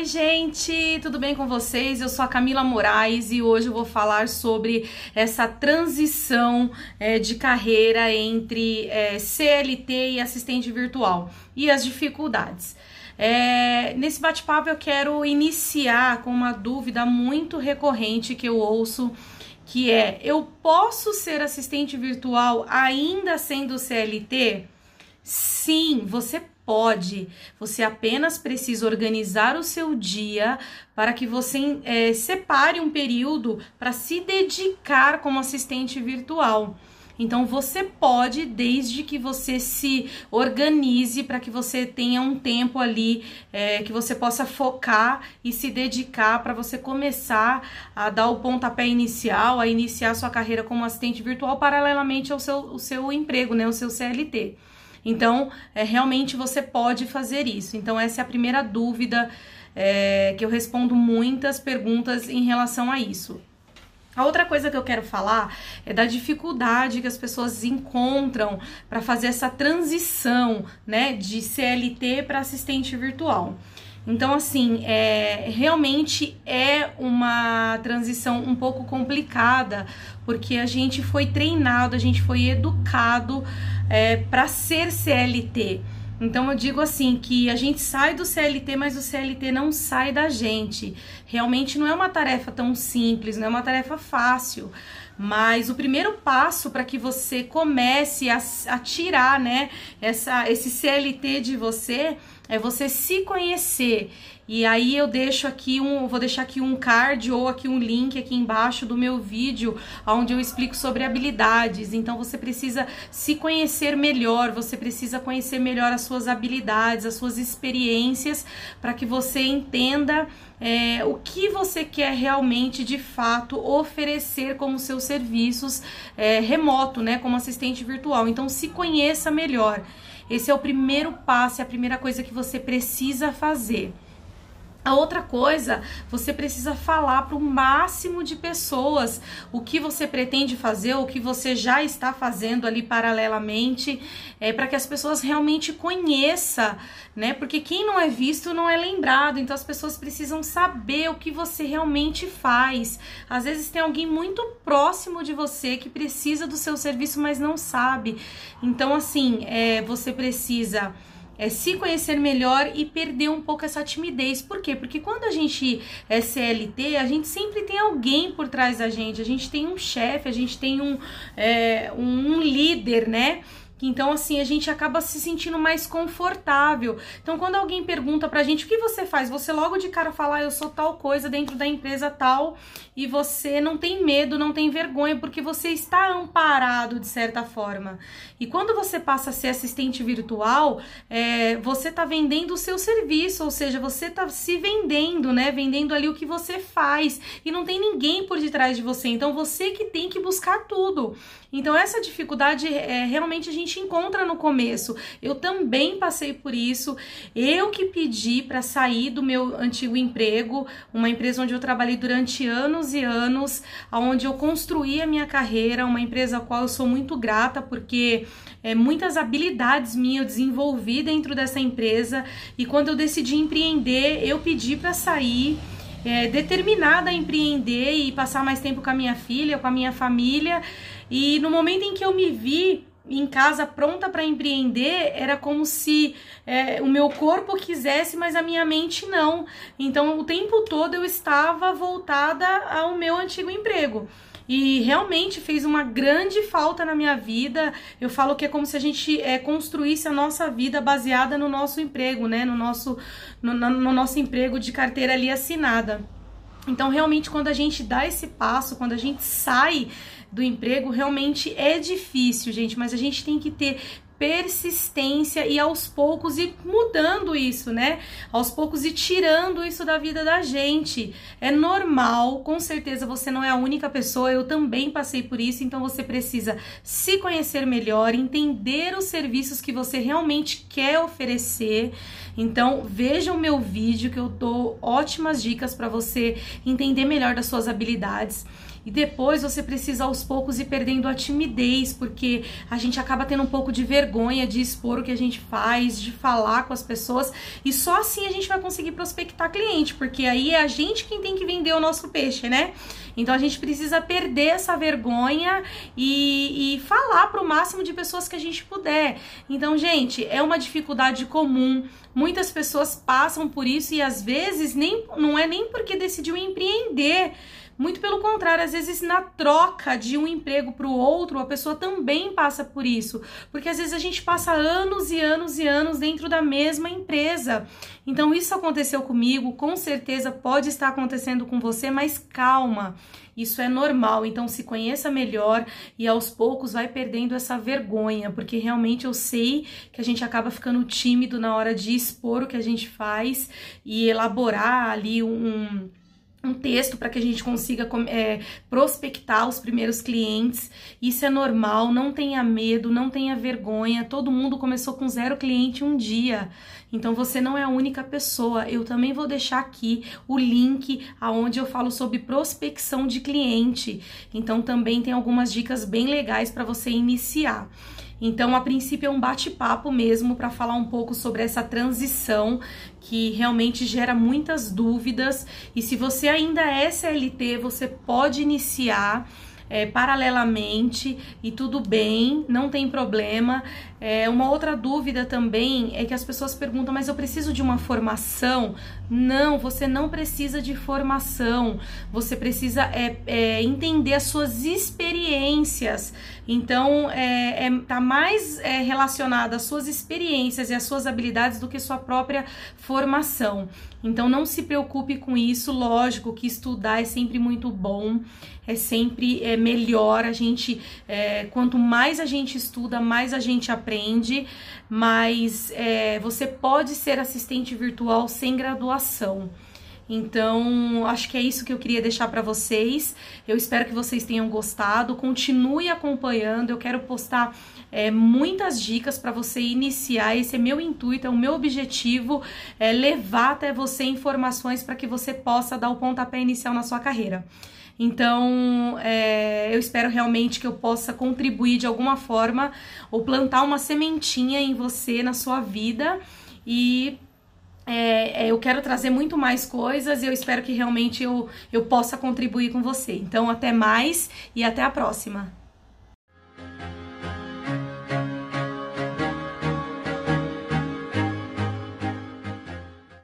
Oi, gente, tudo bem com vocês? Eu sou a Camila Moraes e hoje eu vou falar sobre essa transição é, de carreira entre é, CLT e assistente virtual e as dificuldades. É, nesse bate-papo eu quero iniciar com uma dúvida muito recorrente que eu ouço que é: eu posso ser assistente virtual ainda sendo CLT? Sim, você pode. Você apenas precisa organizar o seu dia para que você é, separe um período para se dedicar como assistente virtual. Então você pode, desde que você se organize para que você tenha um tempo ali é, que você possa focar e se dedicar para você começar a dar o pontapé inicial, a iniciar sua carreira como assistente virtual paralelamente ao seu, seu emprego, né, o seu CLT. Então, é, realmente você pode fazer isso. Então, essa é a primeira dúvida é, que eu respondo muitas perguntas em relação a isso. A outra coisa que eu quero falar é da dificuldade que as pessoas encontram para fazer essa transição, né, de CLT para assistente virtual. Então, assim, é, realmente é uma transição um pouco complicada, porque a gente foi treinado, a gente foi educado é, para ser CLT. Então eu digo assim que a gente sai do CLT, mas o CLT não sai da gente. Realmente não é uma tarefa tão simples, não é uma tarefa fácil. Mas o primeiro passo para que você comece a, a tirar, né, essa, esse CLT de você é você se conhecer. E aí eu deixo aqui um, vou deixar aqui um card ou aqui um link aqui embaixo do meu vídeo, onde eu explico sobre habilidades. Então você precisa se conhecer melhor, você precisa conhecer melhor as suas habilidades, as suas experiências, para que você entenda é, o que você quer realmente de fato oferecer como seus serviços é, remoto, né, como assistente virtual. Então se conheça melhor. Esse é o primeiro passo, é a primeira coisa que você precisa fazer. A outra coisa, você precisa falar para o máximo de pessoas o que você pretende fazer, o que você já está fazendo ali paralelamente, é, para que as pessoas realmente conheçam, né? Porque quem não é visto não é lembrado, então as pessoas precisam saber o que você realmente faz. Às vezes tem alguém muito próximo de você que precisa do seu serviço, mas não sabe. Então, assim, é, você precisa é se conhecer melhor e perder um pouco essa timidez. Por quê? Porque quando a gente é CLT, a gente sempre tem alguém por trás da gente, a gente tem um chefe, a gente tem um, é, um líder, né? Então, assim, a gente acaba se sentindo mais confortável. Então, quando alguém pergunta pra gente o que você faz, você logo de cara fala, ah, eu sou tal coisa dentro da empresa tal, e você não tem medo, não tem vergonha, porque você está amparado de certa forma. E quando você passa a ser assistente virtual, é, você tá vendendo o seu serviço, ou seja, você tá se vendendo, né? Vendendo ali o que você faz. E não tem ninguém por detrás de você. Então, você que tem que buscar tudo. Então, essa dificuldade é, realmente a gente gente encontra no começo. Eu também passei por isso. Eu que pedi para sair do meu antigo emprego, uma empresa onde eu trabalhei durante anos e anos, onde eu construí a minha carreira, uma empresa a qual eu sou muito grata porque é, muitas habilidades minhas eu desenvolvi dentro dessa empresa e quando eu decidi empreender, eu pedi para sair. É, determinada a empreender e passar mais tempo com a minha filha, com a minha família. E no momento em que eu me vi em casa pronta para empreender, era como se é, o meu corpo quisesse, mas a minha mente não. Então, o tempo todo eu estava voltada ao meu antigo emprego. E realmente fez uma grande falta na minha vida. Eu falo que é como se a gente é, construísse a nossa vida baseada no nosso emprego, né? No nosso, no, no nosso emprego de carteira ali assinada. Então, realmente, quando a gente dá esse passo, quando a gente sai do emprego realmente é difícil, gente, mas a gente tem que ter persistência e aos poucos ir mudando isso, né? Aos poucos e tirando isso da vida da gente. É normal, com certeza você não é a única pessoa, eu também passei por isso, então você precisa se conhecer melhor, entender os serviços que você realmente quer oferecer. Então, veja o meu vídeo que eu dou ótimas dicas para você entender melhor das suas habilidades. e depois você precisa aos poucos ir perdendo a timidez, porque a gente acaba tendo um pouco de vergonha de expor o que a gente faz, de falar com as pessoas, e só assim a gente vai conseguir prospectar cliente, porque aí é a gente quem tem que vender o nosso peixe, né? Então a gente precisa perder essa vergonha e, e falar para o máximo de pessoas que a gente puder. Então, gente, é uma dificuldade comum. Muitas pessoas passam por isso e às vezes nem não é nem porque decidiu empreender muito pelo contrário, às vezes na troca de um emprego para o outro, a pessoa também passa por isso, porque às vezes a gente passa anos e anos e anos dentro da mesma empresa. Então isso aconteceu comigo, com certeza pode estar acontecendo com você, mas calma. Isso é normal, então se conheça melhor e aos poucos vai perdendo essa vergonha, porque realmente eu sei que a gente acaba ficando tímido na hora de expor o que a gente faz e elaborar ali um texto para que a gente consiga é, prospectar os primeiros clientes. Isso é normal, não tenha medo, não tenha vergonha. Todo mundo começou com zero cliente um dia. Então você não é a única pessoa. Eu também vou deixar aqui o link aonde eu falo sobre prospecção de cliente. Então também tem algumas dicas bem legais para você iniciar. Então, a princípio é um bate-papo mesmo para falar um pouco sobre essa transição que realmente gera muitas dúvidas. E se você ainda é CLT, você pode iniciar é, paralelamente e tudo bem, não tem problema. É, uma outra dúvida também é que as pessoas perguntam, mas eu preciso de uma formação? Não, você não precisa de formação, você precisa é, é entender as suas experiências. Então, é, é, tá mais é, relacionada às suas experiências e às suas habilidades do que sua própria formação. Então, não se preocupe com isso. Lógico que estudar é sempre muito bom, é sempre é, melhor. A gente, é, quanto mais a gente estuda, mais a gente aprende. Mas é, você pode ser assistente virtual sem graduação. Então, acho que é isso que eu queria deixar para vocês. Eu espero que vocês tenham gostado. Continue acompanhando. Eu quero postar é, muitas dicas para você iniciar. Esse é meu intuito, é o meu objetivo, é levar até você informações para que você possa dar o pontapé inicial na sua carreira. Então, é, eu espero realmente que eu possa contribuir de alguma forma ou plantar uma sementinha em você, na sua vida e é, eu quero trazer muito mais coisas e eu espero que realmente eu, eu possa contribuir com você. Então, até mais e até a próxima.